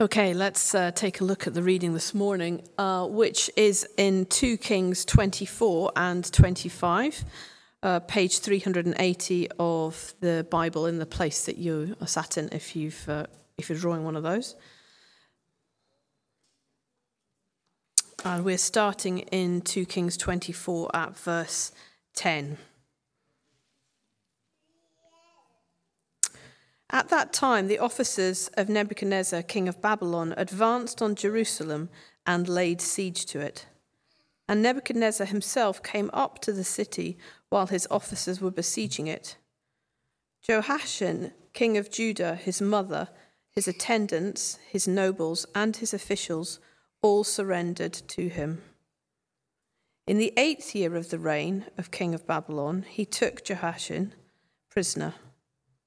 Okay, let's uh, take a look at the reading this morning, uh, which is in 2 Kings 24 and 25, uh, page 380 of the Bible in the place that you are sat in if, you've, uh, if you're drawing one of those. And we're starting in 2 Kings 24 at verse 10. At that time, the officers of Nebuchadnezzar, king of Babylon, advanced on Jerusalem and laid siege to it. And Nebuchadnezzar himself came up to the city while his officers were besieging it. Jehoiachin, king of Judah, his mother, his attendants, his nobles, and his officials all surrendered to him. In the eighth year of the reign of king of Babylon, he took Jehoiachin prisoner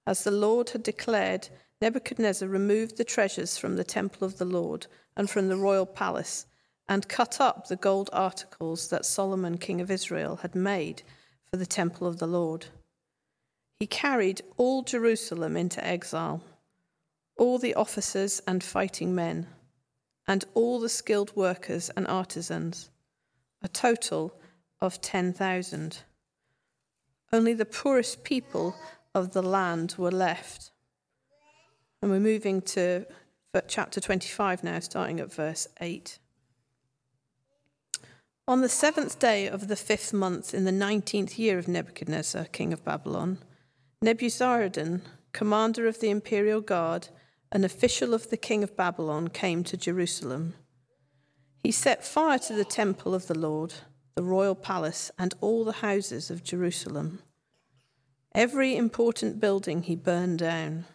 as the Lord had declared, Nebuchadnezzar removed the treasures from the temple of the Lord and from the royal palace and cut up the gold articles that Solomon, king of Israel, had made for the temple of the Lord. He carried all Jerusalem into exile, all the officers and fighting men, and all the skilled workers and artisans, a total of 10,000. Only the poorest people of the land were left. And we're moving to chapter 25 now, starting at verse 8. On the seventh day of the fifth month in the nineteenth year of Nebuchadnezzar, king of Babylon, Nebuzaradan, commander of the imperial guard, an official of the king of Babylon, came to Jerusalem. He set fire to the temple of the Lord, the royal palace, and all the houses of Jerusalem. Every important building he burned down.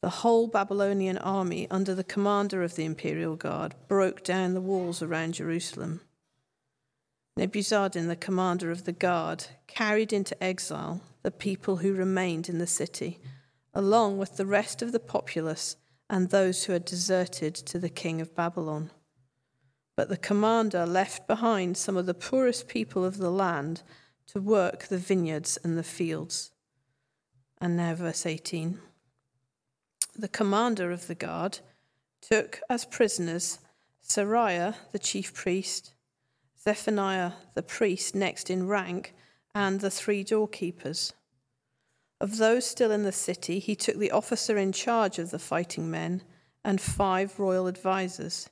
The whole Babylonian army, under the commander of the imperial guard, broke down the walls around Jerusalem. Nebuzaradan, the commander of the guard, carried into exile the people who remained in the city, along with the rest of the populace and those who had deserted to the king of Babylon. But the commander left behind some of the poorest people of the land to work the vineyards and the fields. And now, verse 18. The commander of the guard took as prisoners Seraiah, the chief priest, Zephaniah, the priest next in rank, and the three doorkeepers. Of those still in the city, he took the officer in charge of the fighting men and five royal advisers.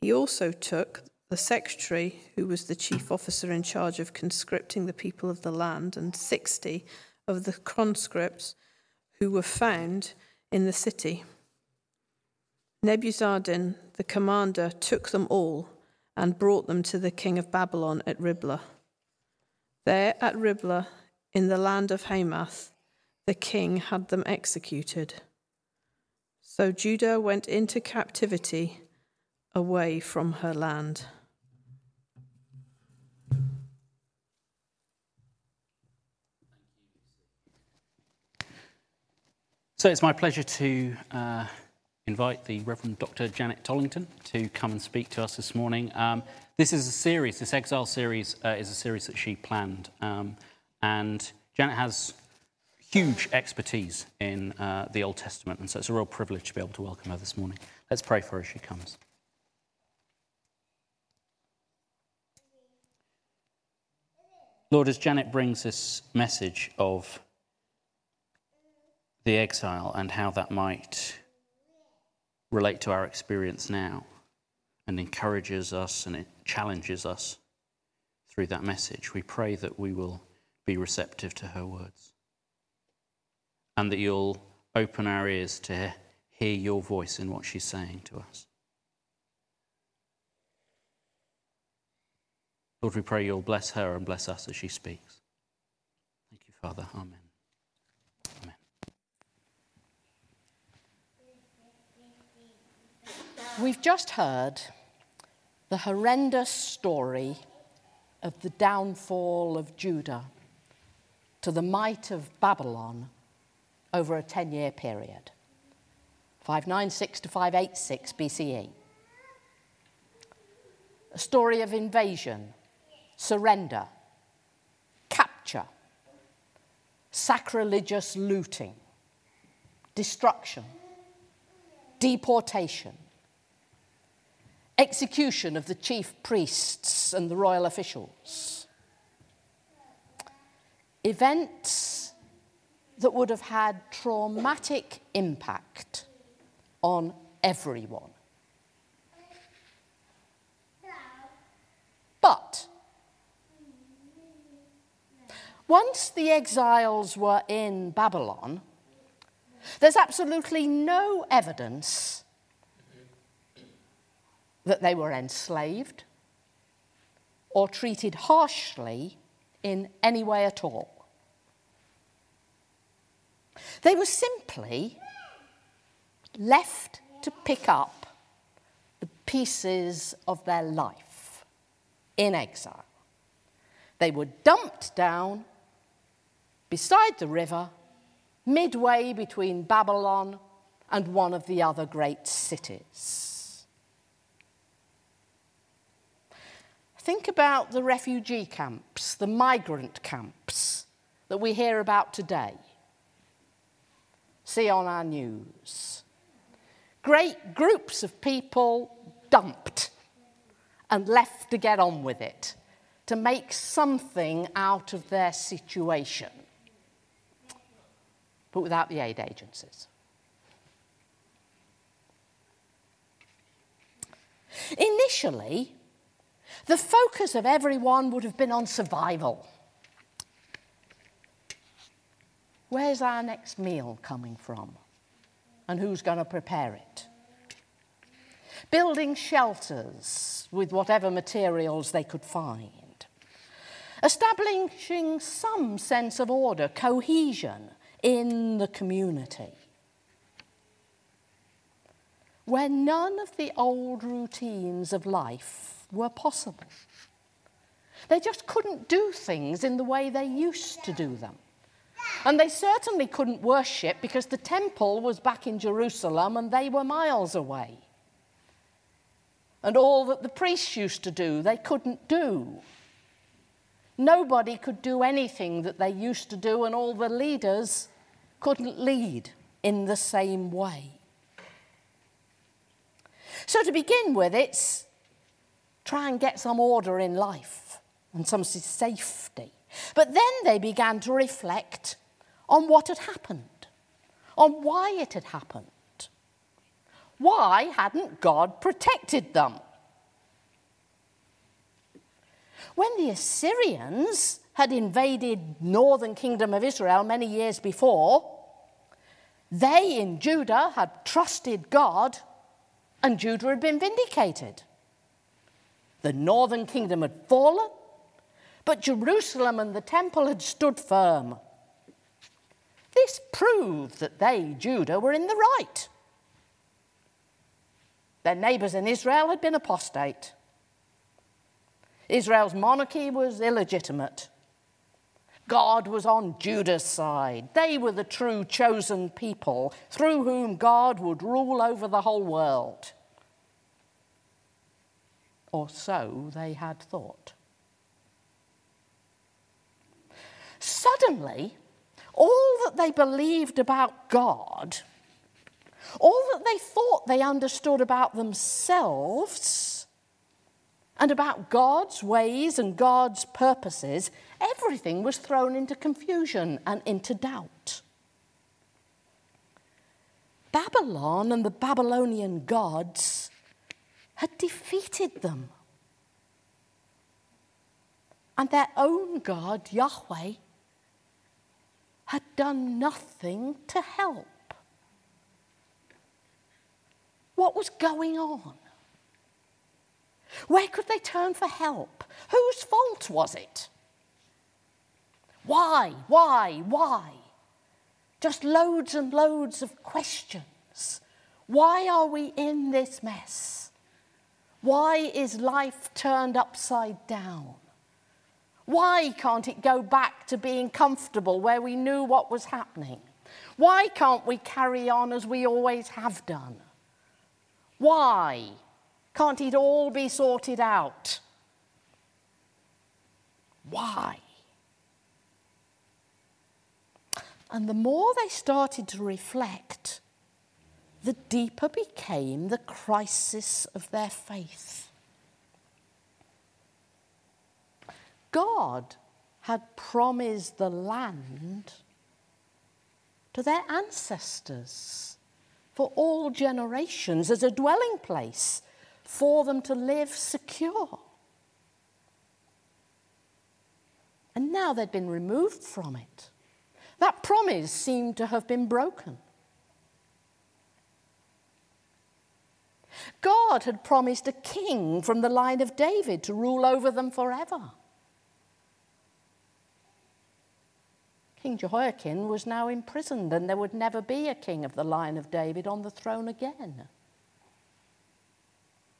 He also took the secretary, who was the chief officer in charge of conscripting the people of the land, and 60 of the conscripts who were found in the city. Nebuzaradan, the commander, took them all and brought them to the king of Babylon at Riblah. There at Riblah, in the land of Hamath, the king had them executed. So Judah went into captivity away from her land. So it's my pleasure to uh, invite the Reverend Dr. Janet Tollington to come and speak to us this morning. Um, this is a series, this Exile series uh, is a series that she planned. Um, and Janet has huge expertise in uh, the Old Testament, and so it's a real privilege to be able to welcome her this morning. Let's pray for her as she comes. Lord, as Janet brings this message of the exile and how that might relate to our experience now and encourages us and it challenges us through that message. We pray that we will be receptive to her words and that you'll open our ears to hear your voice in what she's saying to us. Lord, we pray you'll bless her and bless us as she speaks. Thank you, Father. Amen. We've just heard the horrendous story of the downfall of Judah to the might of Babylon over a 10 year period 596 to 586 BCE. A story of invasion, surrender, capture, sacrilegious looting, destruction deportation, execution of the chief priests and the royal officials. Events that would have had traumatic impact on everyone. But once the exiles were in Babylon, there's absolutely no evidence that they were enslaved or treated harshly in any way at all. They were simply left to pick up the pieces of their life in exile. They were dumped down beside the river, midway between Babylon and one of the other great cities. Think about the refugee camps, the migrant camps that we hear about today. See on our news. Great groups of people dumped and left to get on with it, to make something out of their situation but without the aid agencies. Initially, the focus of everyone would have been on survival. Where's our next meal coming from? And who's going to prepare it? Building shelters with whatever materials they could find. Establishing some sense of order, cohesion, in the community. Where none of the old routines of life were possible. They just couldn't do things in the way they used to do them. And they certainly couldn't worship because the temple was back in Jerusalem and they were miles away. And all that the priests used to do, they couldn't do. Nobody could do anything that they used to do, and all the leaders couldn't lead in the same way. So, to begin with, it's try and get some order in life and some safety. But then they began to reflect on what had happened, on why it had happened. Why hadn't God protected them? When the Assyrians had invaded northern kingdom of Israel many years before, they in Judah had trusted God and Judah had been vindicated. The northern kingdom had fallen, but Jerusalem and the temple had stood firm. This proved that they, Judah, were in the right. Their neighbours in Israel had been apostate. Israel's monarchy was illegitimate. God was on Judah's side. They were the true chosen people through whom God would rule over the whole world. Or so they had thought. Suddenly, all that they believed about God, all that they thought they understood about themselves, and about God's ways and God's purposes, everything was thrown into confusion and into doubt. Babylon and the Babylonian gods had defeated them. And their own God, Yahweh, had done nothing to help. What was going on? Where could they turn for help? Whose fault was it? Why, why, why? Just loads and loads of questions. Why are we in this mess? Why is life turned upside down? Why can't it go back to being comfortable where we knew what was happening? Why can't we carry on as we always have done? Why? Can't it all be sorted out? Why? And the more they started to reflect, the deeper became the crisis of their faith. God had promised the land to their ancestors for all generations as a dwelling place for them to live secure. And now they'd been removed from it. That promise seemed to have been broken. God had promised a king from the line of David to rule over them forever. King Jehoiakim was now imprisoned, and there would never be a king of the line of David on the throne again.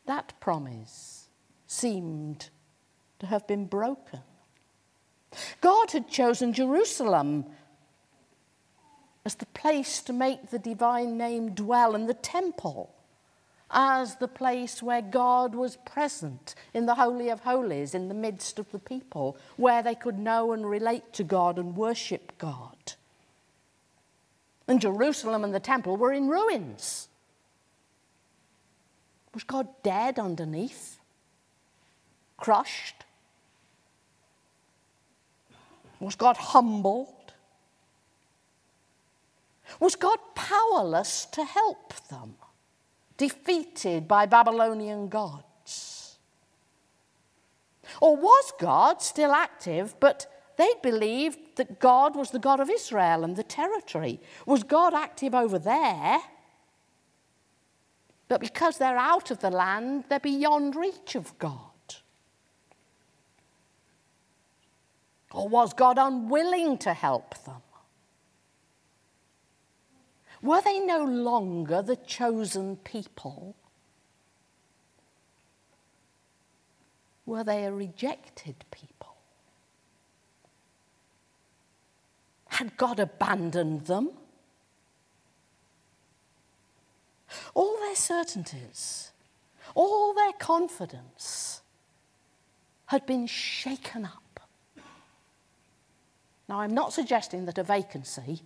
That promise seemed to have been broken. God had chosen Jerusalem as the place to make the divine name dwell, and the temple as the place where God was present in the Holy of Holies in the midst of the people, where they could know and relate to God and worship God. And Jerusalem and the temple were in ruins. Was God dead underneath? Crushed? Was God humbled? Was God powerless to help them? Defeated by Babylonian gods? Or was God still active, but they believed that God was the God of Israel and the territory? Was God active over there? But because they're out of the land, they're beyond reach of God. Or was God unwilling to help them? Were they no longer the chosen people? Were they a rejected people? Had God abandoned them? All their certainties, all their confidence had been shaken up. Now, I'm not suggesting that a vacancy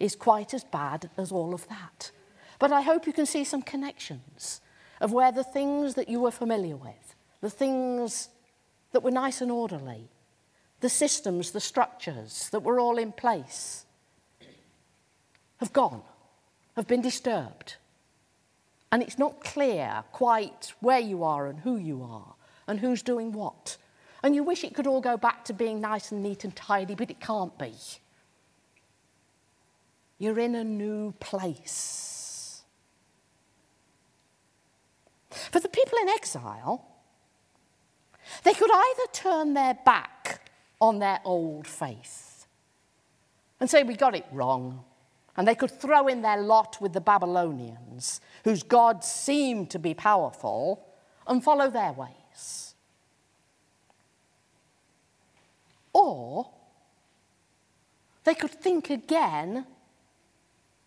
is quite as bad as all of that. But I hope you can see some connections of where the things that you were familiar with, the things that were nice and orderly, the systems, the structures that were all in place, have gone, have been disturbed. And it's not clear quite where you are and who you are and who's doing what. And you wish it could all go back to being nice and neat and tidy, but it can't be. You're in a new place. For the people in exile, they could either turn their back on their old faith and say, We got it wrong. And they could throw in their lot with the Babylonians, whose gods seemed to be powerful, and follow their ways. Or they could think again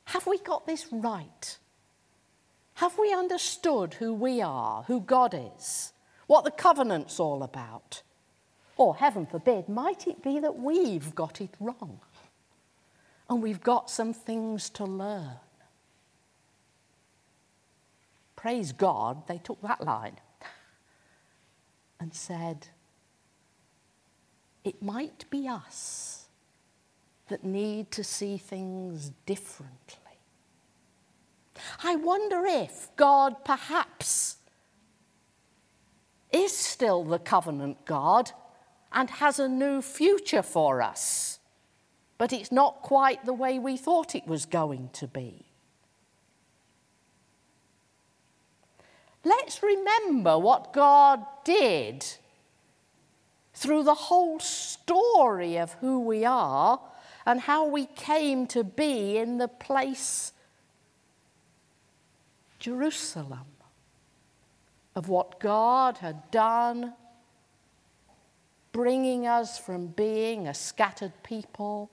have we got this right? Have we understood who we are, who God is, what the covenant's all about? Or, heaven forbid, might it be that we've got it wrong and we've got some things to learn? Praise God, they took that line and said, It might be us that need to see things differently. I wonder if God perhaps is still the covenant God and has a new future for us, but it's not quite the way we thought it was going to be. Let's remember what God did through the whole story of who we are and how we came to be in the place Jerusalem of what God had done, bringing us from being a scattered people,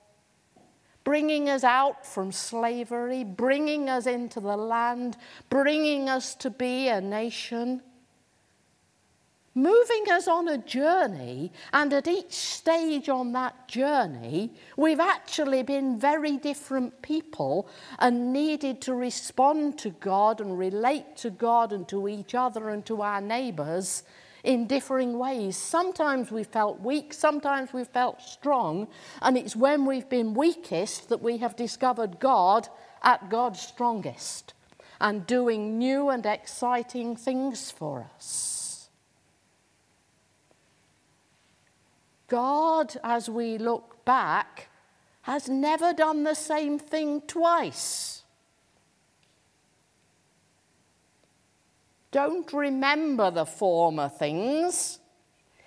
bringing us out from slavery, bringing us into the land, bringing us to be a nation. Moving us on a journey, and at each stage on that journey, we've actually been very different people and needed to respond to God and relate to God and to each other and to our neighbours in differing ways. Sometimes we felt weak, sometimes we felt strong, and it's when we've been weakest that we have discovered God at God's strongest and doing new and exciting things for us. God, as we look back, has never done the same thing twice. Don't remember the former things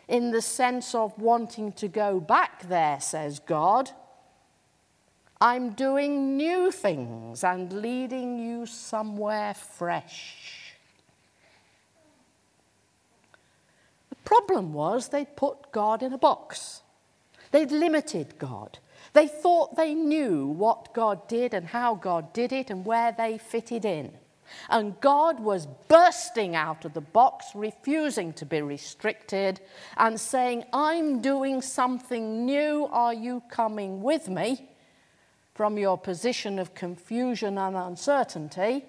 in the sense of wanting to go back there, says God. I'm doing new things and leading you somewhere fresh. The problem was they'd put God in a box. They'd limited God. They thought they knew what God did and how God did it and where they fitted in. And God was bursting out of the box, refusing to be restricted, and saying, I'm doing something new. Are you coming with me from your position of confusion and uncertainty?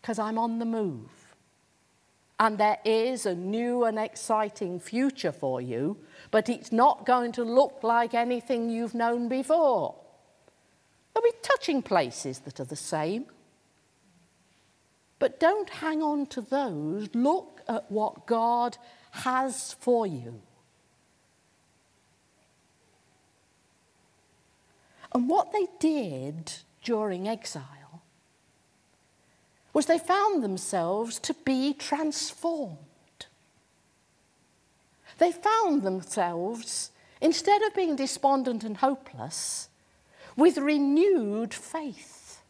Because I'm on the move and there is a new and exciting future for you, but it's not going to look like anything you've known before. There'll be touching places that are the same. But don't hang on to those. Look at what God has for you. And what they did during exile was they found themselves to be transformed. They found themselves, instead of being despondent and hopeless, with renewed faith.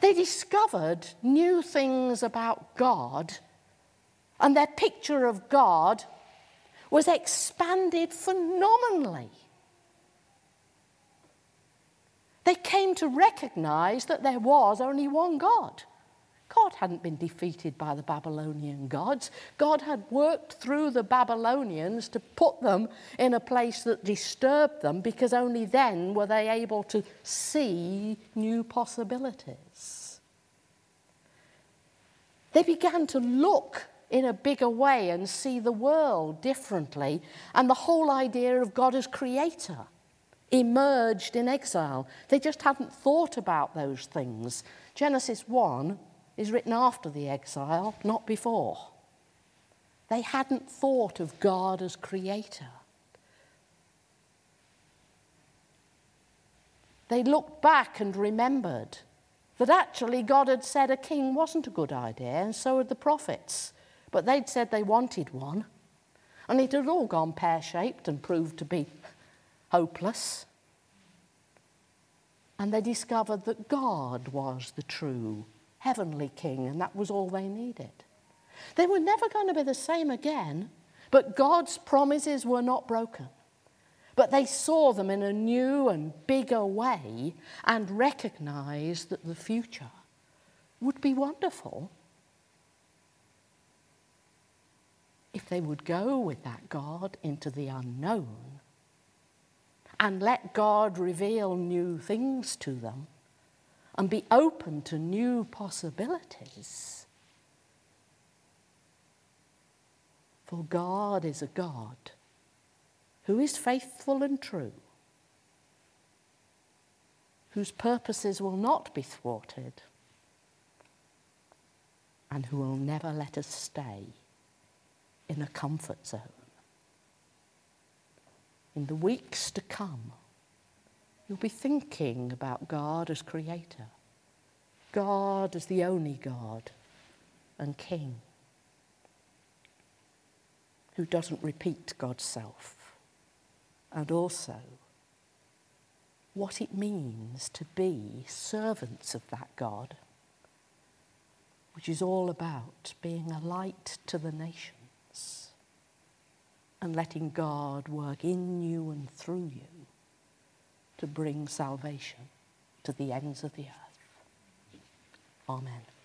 They discovered new things about God, and their picture of God was expanded phenomenally. They came to recognize that there was only one God. God hadn't been defeated by the Babylonian gods. God had worked through the Babylonians to put them in a place that disturbed them because only then were they able to see new possibilities. They began to look in a bigger way and see the world differently and the whole idea of God as creator emerged in exile. They just hadn't thought about those things. Genesis 1 is written after the exile, not before. They hadn't thought of God as creator. They looked back and remembered that actually God had said a king wasn't a good idea, and so had the prophets. But they'd said they wanted one, and it had all gone pear shaped and proved to be hopeless. And they discovered that God was the true heavenly king, and that was all they needed. They were never going to be the same again, but God's promises were not broken. But they saw them in a new and bigger way and recognized that the future would be wonderful if they would go with that God into the unknown and let God reveal new things to them and be open to new possibilities. For God is a God who is faithful and true, whose purposes will not be thwarted, and who will never let us stay in a comfort zone in the weeks to come, you'll be thinking about God as creator, God as the only God and King, who doesn't repeat God's self, and also what it means to be servants of that God, which is all about being a light to the nations and letting God work in you and through you to bring salvation to the ends of the earth. Amen.